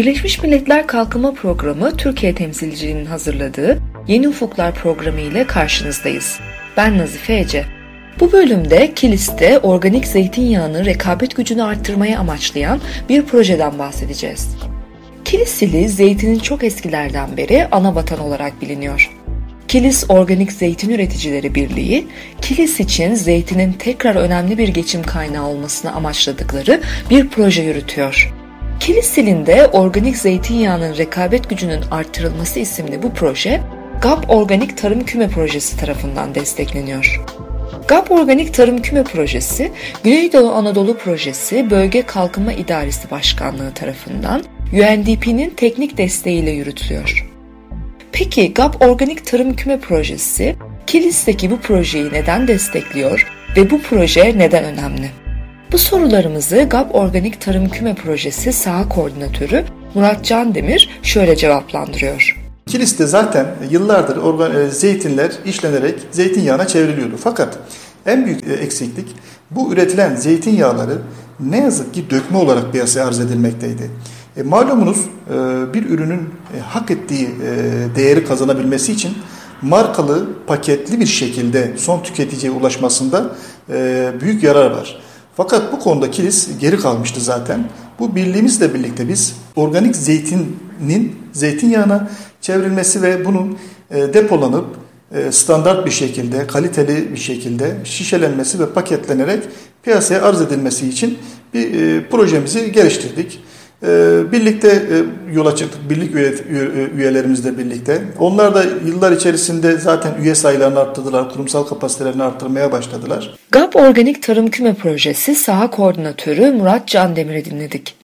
Birleşmiş Milletler Kalkınma Programı Türkiye temsilciliğinin hazırladığı Yeni Ufuklar programı ile karşınızdayız. Ben Nazife Ece. Bu bölümde Kilis'te organik zeytinyağının rekabet gücünü arttırmayı amaçlayan bir projeden bahsedeceğiz. Kilis ili zeytinin çok eskilerden beri ana vatan olarak biliniyor. Kilis Organik Zeytin Üreticileri Birliği, Kilis için zeytinin tekrar önemli bir geçim kaynağı olmasını amaçladıkları bir proje yürütüyor. Kilis ilinde organik zeytinyağının rekabet gücünün arttırılması isimli bu proje, GAP Organik Tarım Küme Projesi tarafından destekleniyor. GAP Organik Tarım Küme Projesi, Güneydoğu Anadolu Projesi Bölge Kalkınma İdaresi Başkanlığı tarafından UNDP'nin teknik desteğiyle yürütülüyor. Peki GAP Organik Tarım Küme Projesi, Kilis'teki bu projeyi neden destekliyor ve bu proje neden önemli? Bu sorularımızı GAP Organik Tarım Küme Projesi saha koordinatörü Murat Can Demir şöyle cevaplandırıyor. Kilis'te zaten yıllardır organ, e, zeytinler işlenerek zeytinyağına çevriliyordu. Fakat en büyük e, eksiklik bu üretilen zeytinyağları ne yazık ki dökme olarak piyasaya arz edilmekteydi. E, malumunuz e, bir ürünün e, hak ettiği e, değeri kazanabilmesi için markalı, paketli bir şekilde son tüketiciye ulaşmasında e, büyük yarar var. Fakat bu konuda kilis geri kalmıştı zaten. Bu birliğimizle birlikte biz organik zeytinin zeytinyağına çevrilmesi ve bunun e, depolanıp e, standart bir şekilde, kaliteli bir şekilde şişelenmesi ve paketlenerek piyasaya arz edilmesi için bir e, projemizi geliştirdik. Ee, birlikte e, yola çıktık, birlik üyelerimizle birlikte. Onlar da yıllar içerisinde zaten üye sayılarını arttırdılar, kurumsal kapasitelerini arttırmaya başladılar. GAP Organik Tarım Küme Projesi saha koordinatörü Murat Can Demir'i dinledik.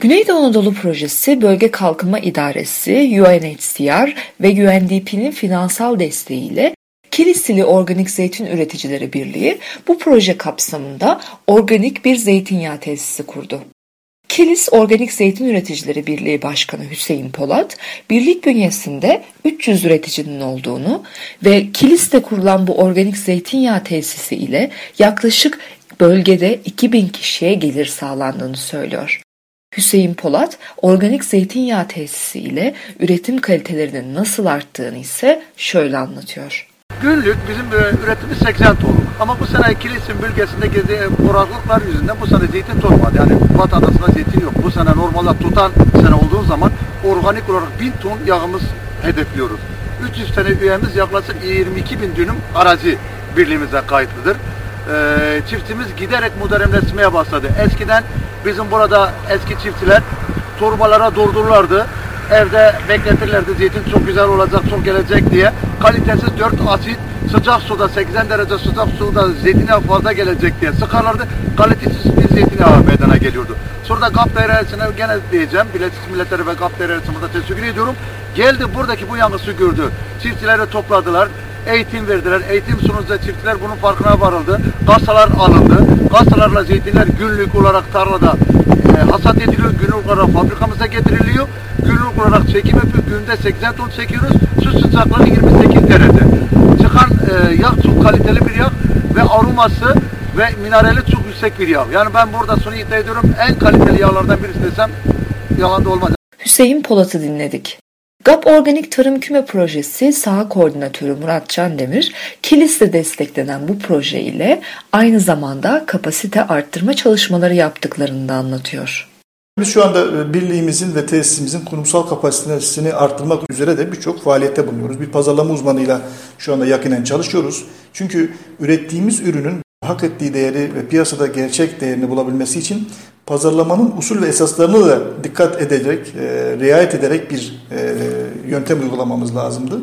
Güneydoğu Anadolu Projesi Bölge Kalkınma İdaresi, UNHCR ve UNDP'nin finansal desteğiyle Kilisili Organik Zeytin Üreticileri Birliği bu proje kapsamında organik bir zeytinyağı tesisi kurdu. Kilis Organik Zeytin Üreticileri Birliği Başkanı Hüseyin Polat, birlik bünyesinde 300 üreticinin olduğunu ve Kilis'te kurulan bu organik zeytinyağı tesisi ile yaklaşık bölgede 2000 kişiye gelir sağlandığını söylüyor. Hüseyin Polat, organik zeytinyağı tesisi ile üretim kalitelerinin nasıl arttığını ise şöyle anlatıyor. Günlük bizim e, üretimimiz 80 ton. Ama bu sene Kilis'in bölgesindeki kuraklıklar yüzünden bu sene zeytin tutmadı. Yani vatandaşında zeytin yok. Bu sene normalde tutan sene olduğu zaman organik olarak 1000 ton yağımız hedefliyoruz. 300 tane üyemiz yaklaşık 22 bin dönüm arazi birliğimize kayıtlıdır. Ee, çiftimiz giderek modernleşmeye başladı. Eskiden bizim burada eski çiftçiler torbalara doldururlardı evde bekletirlerdi zeytin çok güzel olacak, çok gelecek diye. Kalitesiz 4 asit sıcak suda 80 derece sıcak suda zeytine fazla gelecek diye sıkarlardı. Kalitesiz bir zeytinyağı meydana geliyordu. Sonra da GAP dairesine gene diyeceğim. Birleşmiş Milletleri ve GAP dairesine burada teşekkür ediyorum. Geldi buradaki bu yangısı gördü. Çiftçileri topladılar eğitim verdiler. Eğitim sonucunda çiftçiler bunun farkına varıldı. Kasalar alındı. Kasalarla zeytinler günlük olarak tarlada e, hasat ediliyor. Günlük olarak fabrikamıza getiriliyor. Günlük olarak çekim yapıyor. Günde 80 ton çekiyoruz. Su sıcaklığı 28 derece. Çıkan e, yağ çok kaliteli bir yağ ve aroması ve minerali çok yüksek bir yağ. Yani ben burada şunu iddia ediyorum en kaliteli yağlardan birisi desem yalan da olmaz. Hüseyin Polat'ı dinledik. GAP Organik Tarım Küme Projesi saha koordinatörü Murat Candemir, Kilis'te desteklenen bu proje ile aynı zamanda kapasite arttırma çalışmaları yaptıklarını da anlatıyor. Biz şu anda e, birliğimizin ve tesisimizin kurumsal kapasitesini arttırmak üzere de birçok faaliyette bulunuyoruz. Bir pazarlama uzmanıyla şu anda yakinen çalışıyoruz. Çünkü ürettiğimiz ürünün hak ettiği değeri ve piyasada gerçek değerini bulabilmesi için pazarlamanın usul ve esaslarını da dikkat ederek, e, riayet ederek bir e, yöntem uygulamamız lazımdı.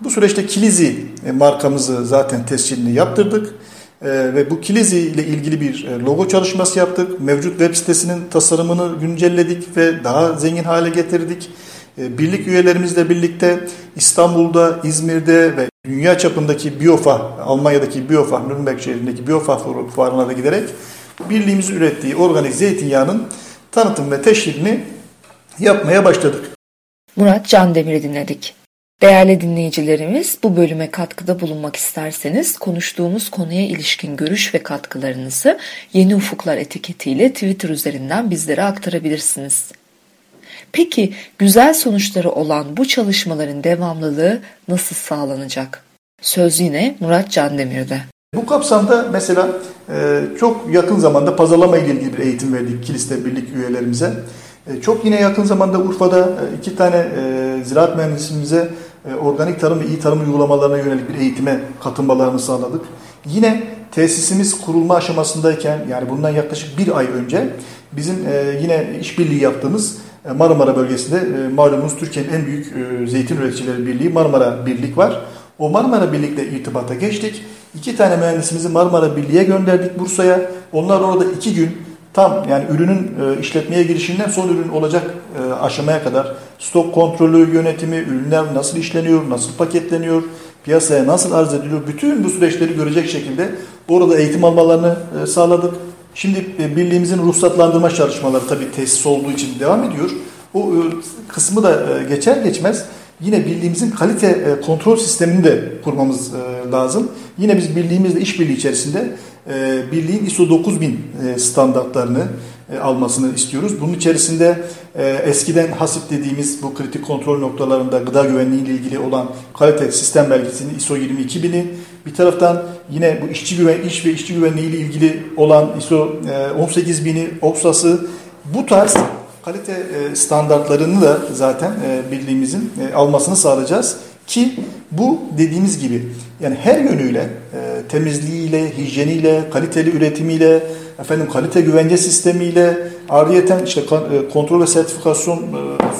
Bu süreçte Kilizi e, markamızı zaten tescilini yaptırdık. E, ve bu Kilizi ile ilgili bir e, logo çalışması yaptık. Mevcut web sitesinin tasarımını güncelledik ve daha zengin hale getirdik. E, birlik üyelerimizle birlikte İstanbul'da, İzmir'de ve dünya çapındaki BioFA, Almanya'daki BioFA, Nürnberg şehrindeki BioFA fuarına da giderek birliğimizin ürettiği organik zeytinyağının tanıtım ve teşhirini yapmaya başladık. Murat Can Demir'i dinledik. Değerli dinleyicilerimiz bu bölüme katkıda bulunmak isterseniz konuştuğumuz konuya ilişkin görüş ve katkılarınızı Yeni Ufuklar etiketiyle Twitter üzerinden bizlere aktarabilirsiniz. Peki güzel sonuçları olan bu çalışmaların devamlılığı nasıl sağlanacak? Söz yine Murat Candemir'de. Bu kapsamda mesela e, çok yakın zamanda pazarlama ile ilgili bir eğitim verdik Kilis'te birlik üyelerimize. E, çok yine yakın zamanda Urfa'da e, iki tane ziraat mühendisimize organik tarım ve iyi tarım uygulamalarına yönelik bir eğitime katılmalarını sağladık. Yine tesisimiz kurulma aşamasındayken yani bundan yaklaşık bir ay önce bizim yine işbirliği yaptığımız Marmara bölgesinde malumunuz Türkiye'nin en büyük zeytin üreticileri birliği Marmara Birlik var. O Marmara Birlik'le irtibata geçtik. İki tane mühendisimizi Marmara Birliği'ye gönderdik Bursa'ya. Onlar orada iki gün tam yani ürünün e, işletmeye girişinden son ürün olacak e, aşamaya kadar stok kontrolü, yönetimi, ürünler nasıl işleniyor, nasıl paketleniyor, piyasaya nasıl arz ediliyor, bütün bu süreçleri görecek şekilde orada eğitim almalarını e, sağladık. Şimdi e, birliğimizin ruhsatlandırma çalışmaları tabii tesis olduğu için devam ediyor. O e, kısmı da e, geçer geçmez yine birliğimizin kalite e, kontrol sistemini de kurmamız e, lazım. Yine biz birliğimizle işbirliği içerisinde e, birliğin ISO 9000 standartlarını almasını istiyoruz. Bunun içerisinde eskiden hasip dediğimiz bu kritik kontrol noktalarında gıda güvenliği ile ilgili olan kalite sistem belgesini ISO 22000'i bir taraftan yine bu işçi güven iş ve işçi güvenliği ile ilgili olan ISO 18000'i OPSAS'ı bu tarz kalite e, standartlarını da zaten e, birliğimizin e, almasını sağlayacağız. Ki bu dediğimiz gibi yani her yönüyle temizliğiyle, hijyeniyle, kaliteli üretimiyle, efendim kalite güvence sistemiyle, ayrıyeten işte kontrol ve sertifikasyon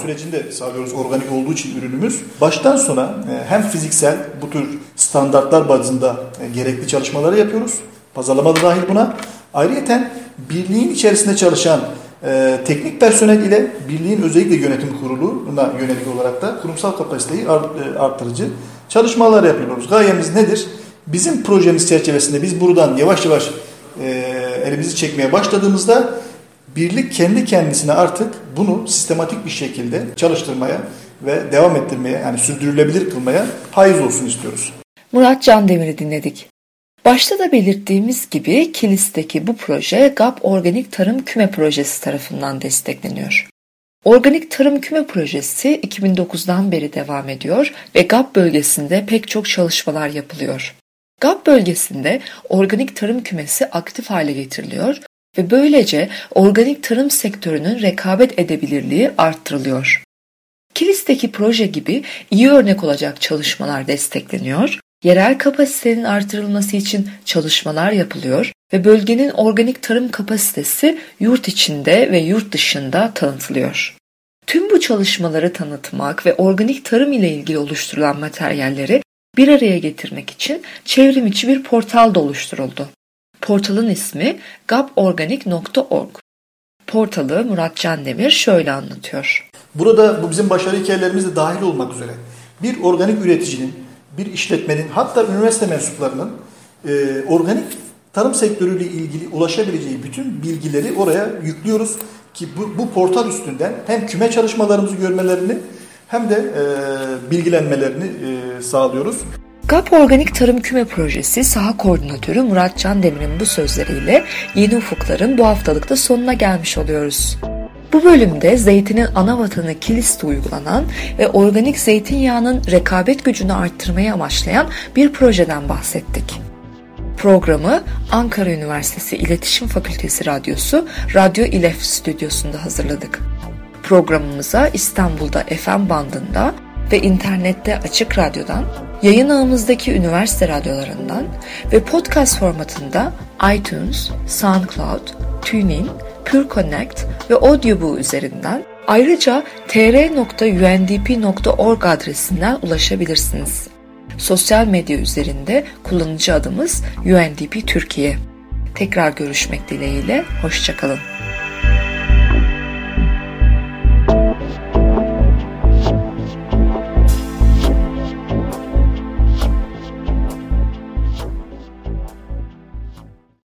sürecinde sağlıyoruz organik olduğu için ürünümüz. Baştan sona hem fiziksel bu tür standartlar bazında gerekli çalışmaları yapıyoruz. Pazarlama da dahil buna. Ayrıyeten birliğin içerisinde çalışan e, teknik personel ile birliğin özellikle yönetim kuruluna yönelik olarak da kurumsal kapasiteyi e, arttırıcı çalışmalar yapıyoruz. Gayemiz nedir? Bizim projemiz çerçevesinde biz buradan yavaş yavaş e, elimizi çekmeye başladığımızda birlik kendi kendisine artık bunu sistematik bir şekilde çalıştırmaya ve devam ettirmeye yani sürdürülebilir kılmaya haiz olsun istiyoruz. Murat Can Demir'i dinledik. Başta da belirttiğimiz gibi Kilis'teki bu proje GAP Organik Tarım Küme Projesi tarafından destekleniyor. Organik Tarım Küme Projesi 2009'dan beri devam ediyor ve GAP bölgesinde pek çok çalışmalar yapılıyor. GAP bölgesinde organik tarım kümesi aktif hale getiriliyor ve böylece organik tarım sektörünün rekabet edebilirliği arttırılıyor. Kilis'teki proje gibi iyi örnek olacak çalışmalar destekleniyor Yerel kapasitenin artırılması için çalışmalar yapılıyor ve bölgenin organik tarım kapasitesi yurt içinde ve yurt dışında tanıtılıyor. Tüm bu çalışmaları tanıtmak ve organik tarım ile ilgili oluşturulan materyalleri bir araya getirmek için çevrim içi bir portal da oluşturuldu. Portalın ismi gaporganik.org. Portalı Murat Candemir şöyle anlatıyor. Burada bu bizim başarı hikayelerimiz de dahil olmak üzere bir organik üreticinin bir işletmenin hatta üniversite mensuplarının e, organik tarım sektörüyle ilgili ulaşabileceği bütün bilgileri oraya yüklüyoruz ki bu, bu portal üstünden hem küme çalışmalarımızı görmelerini hem de e, bilgilenmelerini e, sağlıyoruz. GAP Organik Tarım Küme Projesi saha koordinatörü Murat Can Demir'in bu sözleriyle Yeni Ufukların bu haftalıkta sonuna gelmiş oluyoruz. Bu bölümde zeytinin ana vatanı Kilis'te uygulanan ve organik zeytinyağının rekabet gücünü arttırmayı amaçlayan bir projeden bahsettik. Programı Ankara Üniversitesi İletişim Fakültesi Radyosu Radyo İlef stüdyosunda hazırladık. Programımıza İstanbul'da FM bandında ve internette açık radyodan, yayın ağımızdaki üniversite radyolarından ve podcast formatında iTunes, SoundCloud, TuneIn, Pure Connect ve Audioboo üzerinden ayrıca tr.undp.org adresinden ulaşabilirsiniz. Sosyal medya üzerinde kullanıcı adımız UNDP Türkiye. Tekrar görüşmek dileğiyle, hoşçakalın.